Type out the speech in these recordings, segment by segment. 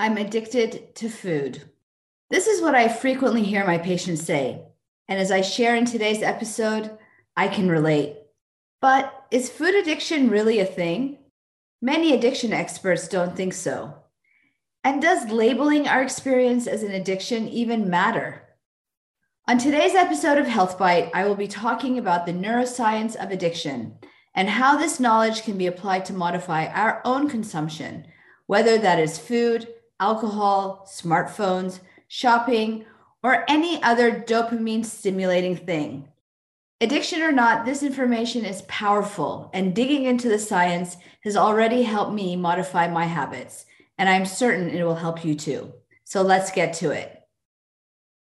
I'm addicted to food. This is what I frequently hear my patients say. And as I share in today's episode, I can relate. But is food addiction really a thing? Many addiction experts don't think so. And does labeling our experience as an addiction even matter? On today's episode of Health Bite, I will be talking about the neuroscience of addiction and how this knowledge can be applied to modify our own consumption, whether that is food, alcohol, smartphones, shopping, or any other dopamine stimulating thing. Addiction or not, this information is powerful, and digging into the science has already helped me modify my habits, and I'm certain it will help you too. So let's get to it.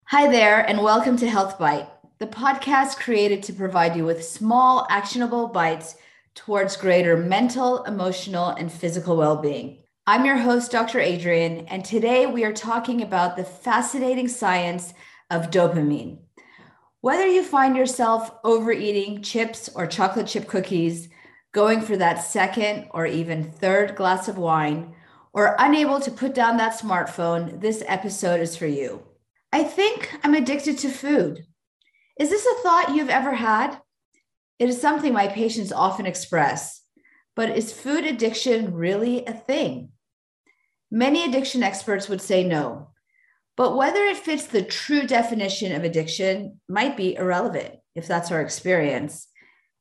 Hi there, and welcome to Health Bite, the podcast created to provide you with small, actionable bites towards greater mental, emotional, and physical well being. I'm your host, Dr. Adrienne, and today we are talking about the fascinating science of dopamine. Whether you find yourself overeating chips or chocolate chip cookies, going for that second or even third glass of wine, or unable to put down that smartphone, this episode is for you. I think I'm addicted to food. Is this a thought you've ever had? It is something my patients often express, but is food addiction really a thing? Many addiction experts would say no, but whether it fits the true definition of addiction might be irrelevant if that's our experience.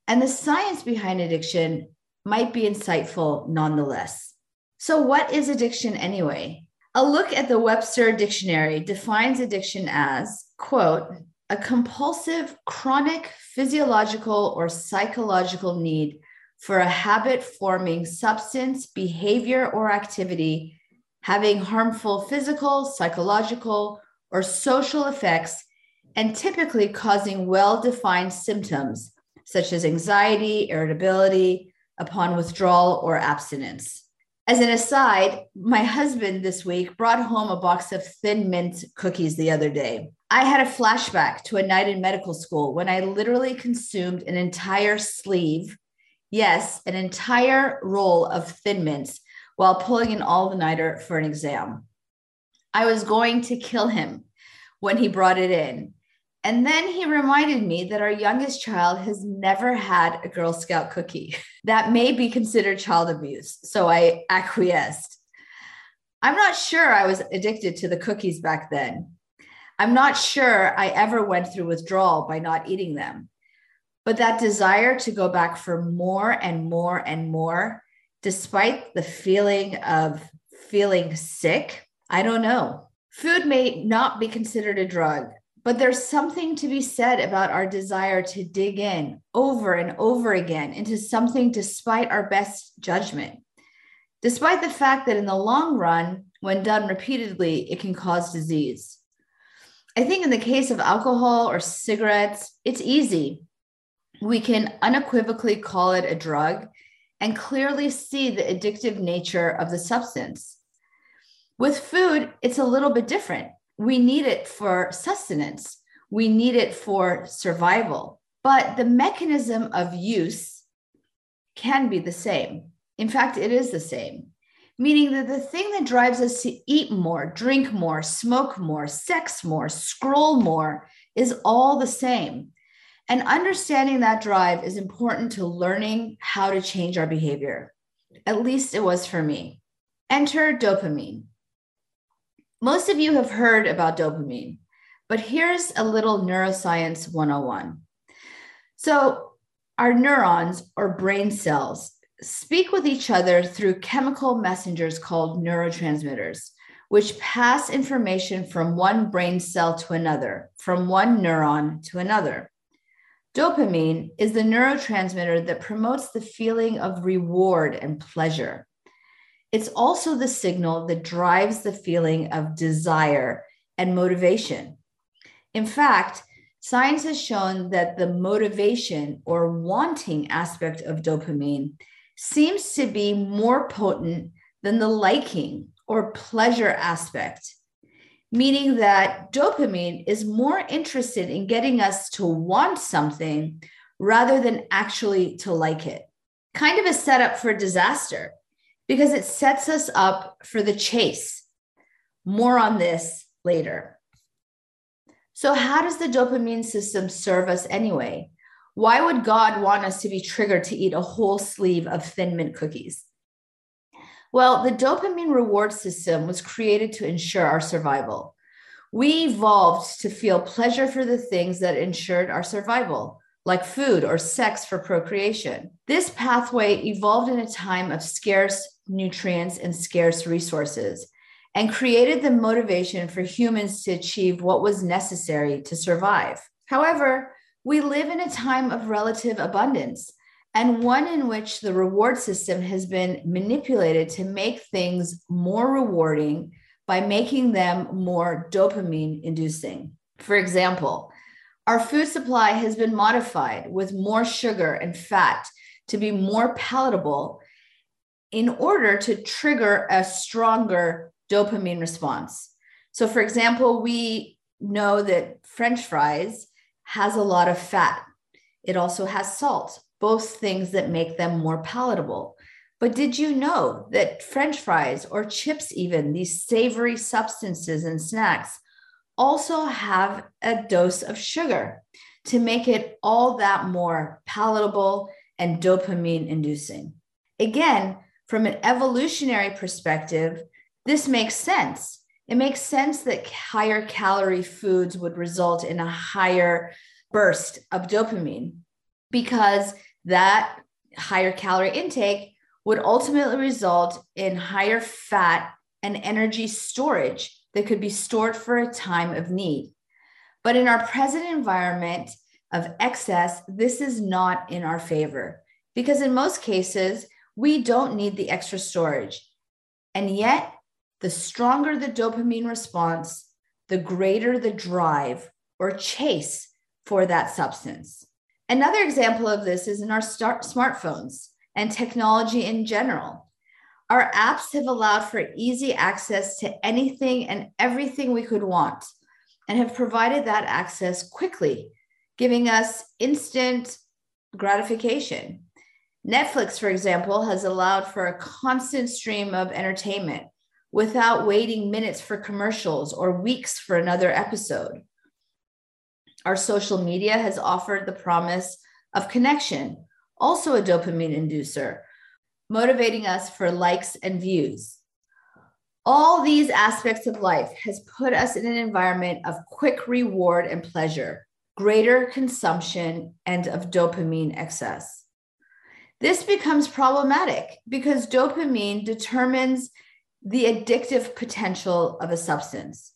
And the science behind addiction might be insightful nonetheless. So, what is addiction anyway? A look at the Webster Dictionary defines addiction as, quote, a compulsive, chronic physiological or psychological need for a habit forming substance, behavior, or activity having harmful physical, psychological, or social effects, and typically causing well defined symptoms such as anxiety, irritability upon withdrawal or abstinence. As an aside, my husband this week brought home a box of thin mint cookies the other day. I had a flashback to a night in medical school when I literally consumed an entire sleeve, yes, an entire roll of thin mints while pulling an all nighter for an exam. I was going to kill him when he brought it in. And then he reminded me that our youngest child has never had a Girl Scout cookie. That may be considered child abuse. So I acquiesced. I'm not sure I was addicted to the cookies back then. I'm not sure I ever went through withdrawal by not eating them. But that desire to go back for more and more and more despite the feeling of feeling sick, I don't know. Food may not be considered a drug, but there's something to be said about our desire to dig in over and over again into something despite our best judgment. Despite the fact that in the long run, when done repeatedly, it can cause disease. I think in the case of alcohol or cigarettes, it's easy. We can unequivocally call it a drug and clearly see the addictive nature of the substance. With food, it's a little bit different. We need it for sustenance, we need it for survival, but the mechanism of use can be the same. In fact, it is the same, meaning that the thing that drives us to eat more, drink more, smoke more, sex more, scroll more is all the same. And understanding that drive is important to learning how to change our behavior. At least it was for me. Enter dopamine. Most of you have heard about dopamine, but here's a little neuroscience 101. So, our neurons or brain cells speak with each other through chemical messengers called neurotransmitters, which pass information from one brain cell to another, from one neuron to another. Dopamine is the neurotransmitter that promotes the feeling of reward and pleasure. It's also the signal that drives the feeling of desire and motivation. In fact, science has shown that the motivation or wanting aspect of dopamine seems to be more potent than the liking or pleasure aspect meaning that dopamine is more interested in getting us to want something rather than actually to like it. Kind of a setup for disaster because it sets us up for the chase. More on this later. So, how does the dopamine system serve us anyway? Why would God want us to be triggered to eat a whole sleeve of thin mint cookies? Well, the dopamine reward system was created to ensure our survival. We evolved to feel pleasure for the things that ensured our survival, like food or sex for procreation. This pathway evolved in a time of scarce nutrients and scarce resources and created the motivation for humans to achieve what was necessary to survive. However, we live in a time of relative abundance and one in which the reward system has been manipulated to make things more rewarding by making them more dopamine inducing. For example, our food supply has been modified with more sugar and fat to be more palatable in order to trigger a stronger dopamine response. So, for example, we know that French fries has a lot of fat. It also has salt, both things that make them more palatable. But did you know that French fries or chips, even these savory substances and snacks, also have a dose of sugar to make it all that more palatable and dopamine inducing? Again, from an evolutionary perspective, this makes sense. It makes sense that higher calorie foods would result in a higher burst of dopamine because that higher calorie intake would ultimately result in higher fat and energy storage that could be stored for a time of need. But in our present environment of excess, this is not in our favor because in most cases, we don't need the extra storage. And yet, the stronger the dopamine response, the greater the drive or chase for that substance. Another example of this is in our smartphones and technology in general. Our apps have allowed for easy access to anything and everything we could want and have provided that access quickly, giving us instant gratification. Netflix, for example, has allowed for a constant stream of entertainment without waiting minutes for commercials or weeks for another episode. Our social media has offered the promise of connection, also a dopamine inducer, motivating us for likes and views. All these aspects of life has put us in an environment of quick reward and pleasure, greater consumption, and of dopamine excess. This becomes problematic because dopamine determines the addictive potential of a substance.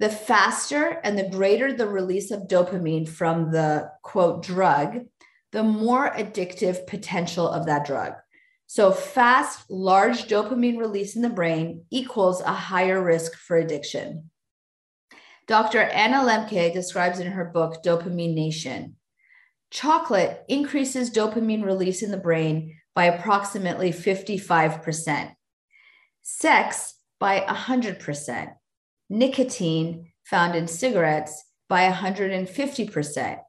The faster and the greater the release of dopamine from the quote drug, the more addictive potential of that drug. So, fast, large dopamine release in the brain equals a higher risk for addiction. Dr. Anna Lembke describes in her book, Dopamine Nation, Chocolate increases dopamine release in the brain by approximately 55%, sex by 100%, nicotine found in cigarettes by 150%,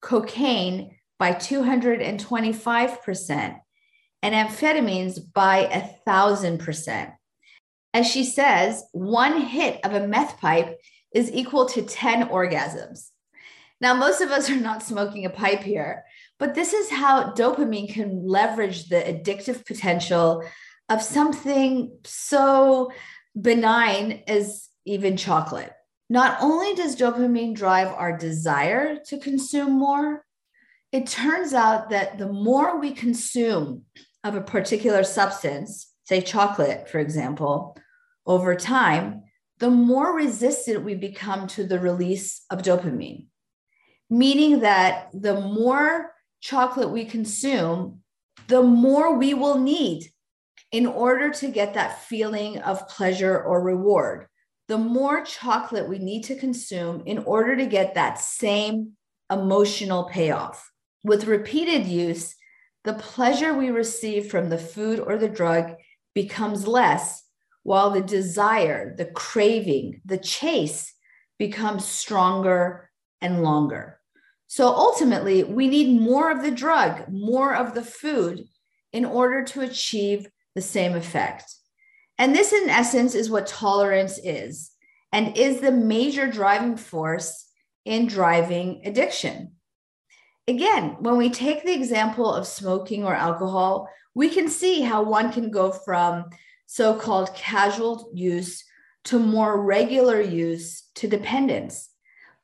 cocaine by 225%, and amphetamines by a thousand percent. As she says, one hit of a meth pipe is equal to 10 orgasms. Now, most of us are not smoking a pipe here, but this is how dopamine can leverage the addictive potential of something so benign as even chocolate. Not only does dopamine drive our desire to consume more, it turns out that the more we consume of a particular substance, say chocolate, for example, over time, the more resistant we become to the release of dopamine meaning that the more chocolate we consume, the more we will need in order to get that feeling of pleasure or reward. The more chocolate we need to consume in order to get that same emotional payoff. With repeated use, the pleasure we receive from the food or the drug becomes less, while the desire, the craving, the chase becomes stronger and longer. So ultimately, we need more of the drug, more of the food in order to achieve the same effect. And this, in essence, is what tolerance is and is the major driving force in driving addiction. Again, when we take the example of smoking or alcohol, we can see how one can go from so called casual use to more regular use to dependence.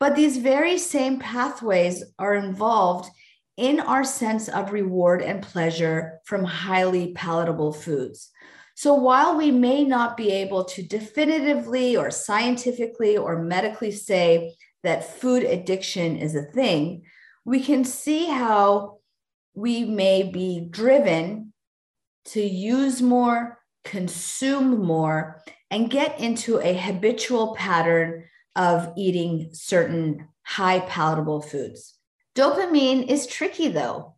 But these very same pathways are involved in our sense of reward and pleasure from highly palatable foods. So while we may not be able to definitively or scientifically or medically say that food addiction is a thing, we can see how we may be driven to use more, consume more, and get into a habitual pattern of eating certain high palatable foods. Dopamine is tricky though.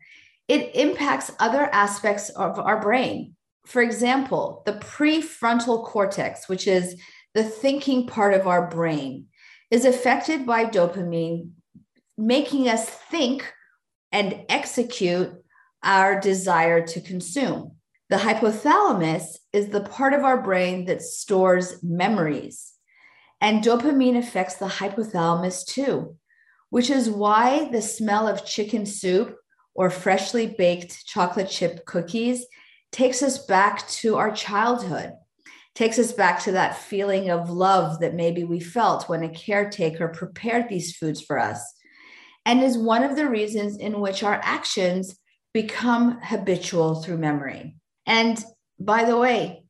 It impacts other aspects of our brain. For example, the prefrontal cortex, which is the thinking part of our brain, is affected by dopamine, making us think and execute our desire to consume. The hypothalamus is the part of our brain that stores memories. And dopamine affects the hypothalamus too which is why the smell of chicken soup or freshly baked chocolate chip cookies takes us back to our childhood, takes us back to that feeling of love that maybe we felt when a caretaker prepared these foods for us, and is one of the reasons in which our actions become habitual through memory. And by the way,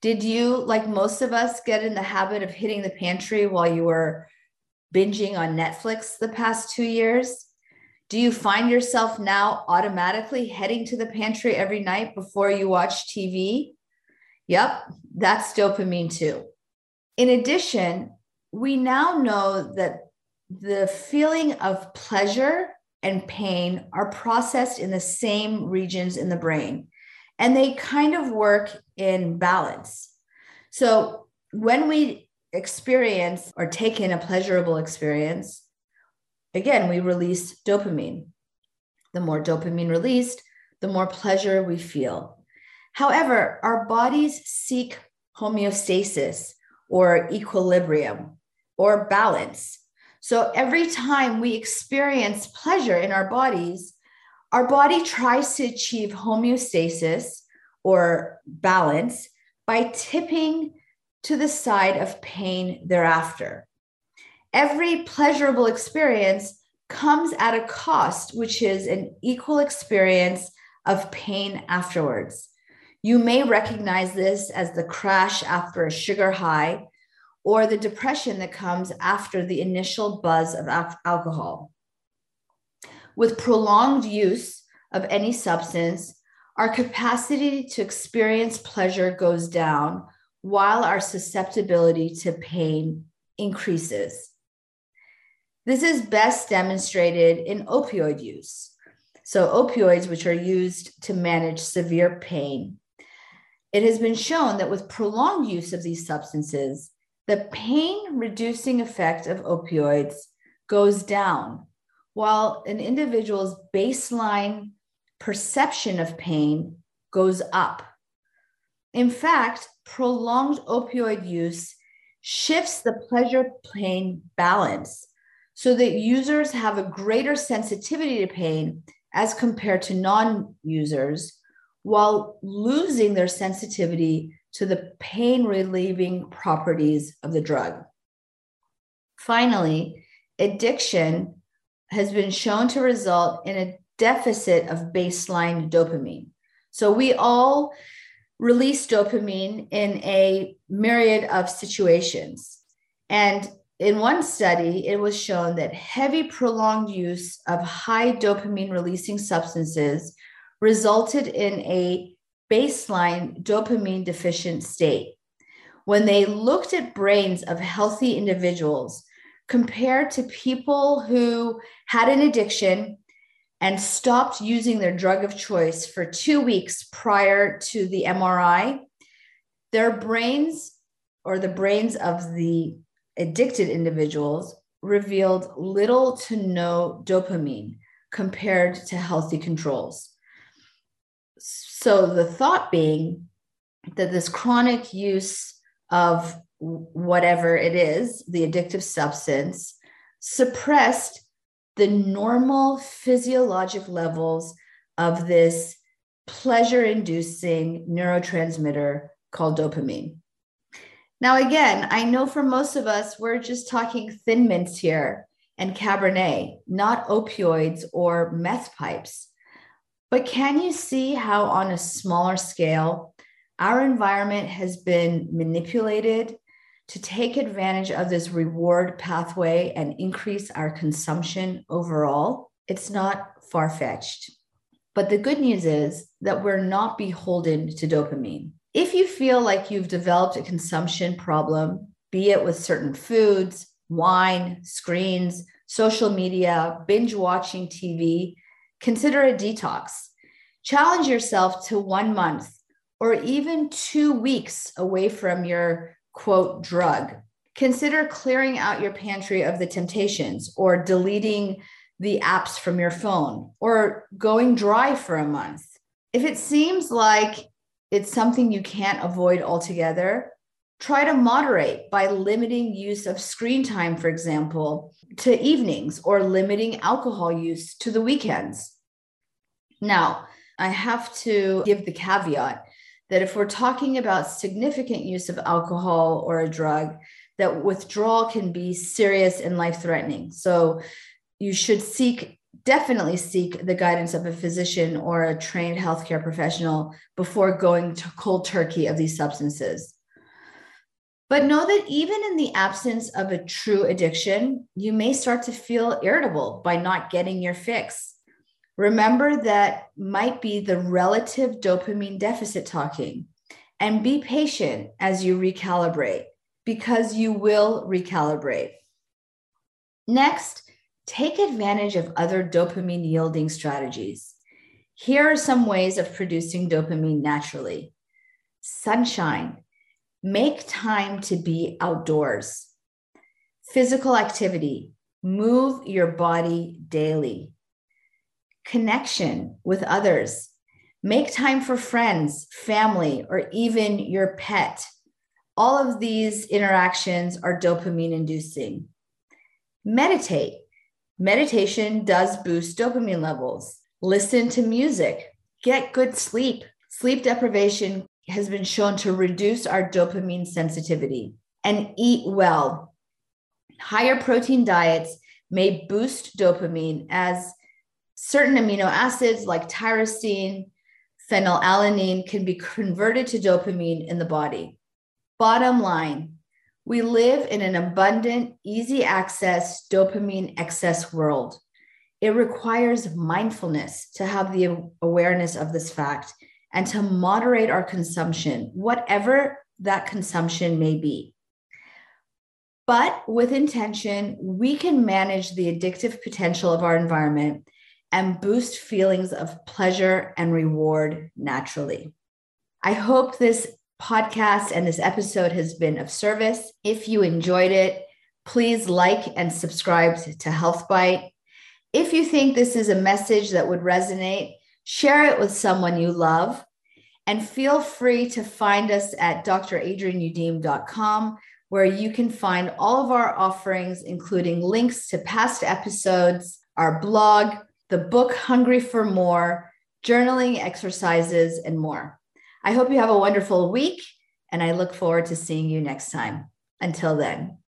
did you, like most of us, get in the habit of hitting the pantry while you were binging on Netflix the past two years? Do you find yourself now automatically heading to the pantry every night before you watch TV? Yep, that's dopamine too. In addition, we now know that the feeling of pleasure and pain are processed in the same regions in the brain, and they kind of work in balance. So when we experience or take in a pleasurable experience, again, we release dopamine. The more dopamine released, the more pleasure we feel. However, our bodies seek homeostasis or equilibrium or balance. So every time we experience pleasure in our bodies, our body tries to achieve homeostasis or balance by tipping to the side of pain thereafter. Every pleasurable experience comes at a cost, which is an equal experience of pain afterwards. You may recognize this as the crash after a sugar high or the depression that comes after the initial buzz of alcohol. With prolonged use of any substance, our capacity to experience pleasure goes down while our susceptibility to pain increases. This is best demonstrated in opioid use. So, opioids, which are used to manage severe pain, it has been shown that with prolonged use of these substances, the pain reducing effect of opioids goes down, while an individual's baseline perception of pain goes up. In fact, prolonged opioid use shifts the pleasure pain balance so that users have a greater sensitivity to pain as compared to non users while losing their sensitivity to the pain relieving properties of the drug. Finally, addiction has been shown to result in a deficit of baseline dopamine. So we all release dopamine in a myriad of situations. And in one study, it was shown that heavy, prolonged use of high dopamine releasing substances resulted in a baseline dopamine deficient state. When they looked at brains of healthy individuals compared to people who had an addiction and stopped using their drug of choice for two weeks prior to the MRI, their brains or the brains of the addicted individuals revealed little to no dopamine compared to healthy controls. So the thought being that this chronic use of whatever it is, the addictive substance, suppressed the normal physiologic levels of this pleasure inducing neurotransmitter called dopamine. Now, again, I know for most of us, we're just talking thin mints here and Cabernet, not opioids or meth pipes. But can you see how, on a smaller scale, our environment has been manipulated to take advantage of this reward pathway and increase our consumption overall? It's not far fetched. But the good news is that we're not beholden to dopamine. If you feel like you've developed a consumption problem, be it with certain foods, wine, screens, social media, binge watching TV, consider a detox. Challenge yourself to one month or even two weeks away from your quote drug. Consider clearing out your pantry of the temptations or deleting the apps from your phone or going dry for a month. If it seems like it's something you can't avoid altogether, try to moderate by limiting use of screen time, for example, to evenings or limiting alcohol use to the weekends. Now, I have to give the caveat that if we're talking about significant use of alcohol or a drug, that withdrawal can be serious and life threatening. So you should seek definitely seek the guidance of a physician or a trained healthcare professional before going to cold turkey of these substances. But know that even in the absence of a true addiction, you may start to feel irritable by not getting your fix. Remember that might be the relative dopamine deficit talking, and be patient as you recalibrate because you will recalibrate. Next, take advantage of other dopamine yielding strategies. Here are some ways of producing dopamine naturally. Sunshine, make time to be outdoors, physical activity, move your body daily, connection with others, make time for friends, family, or even your pet. All of these interactions are dopamine inducing. Meditate Meditation does boost dopamine levels. Listen to music, get good sleep. Sleep deprivation has been shown to reduce our dopamine sensitivity and eat well. Higher protein diets may boost dopamine as certain amino acids like tyrosine, phenylalanine can be converted to dopamine in the body. Bottom line, we live in an abundant, easy access, dopamine excess world. It requires mindfulness to have the awareness of this fact and to moderate our consumption, whatever that consumption may be. But with intention, we can manage the addictive potential of our environment and boost feelings of pleasure and reward naturally. I hope this podcast and this episode has been of service. If you enjoyed it, please like and subscribe to Health Bite. If you think this is a message that would resonate, share it with someone you love. And feel free to find us at dradrienneyoudim.com, where you can find all of our offerings, including links to past episodes, our blog, the book Hungry for More, journaling exercises, and more. I hope you have a wonderful week, and I look forward to seeing you next time. Until then.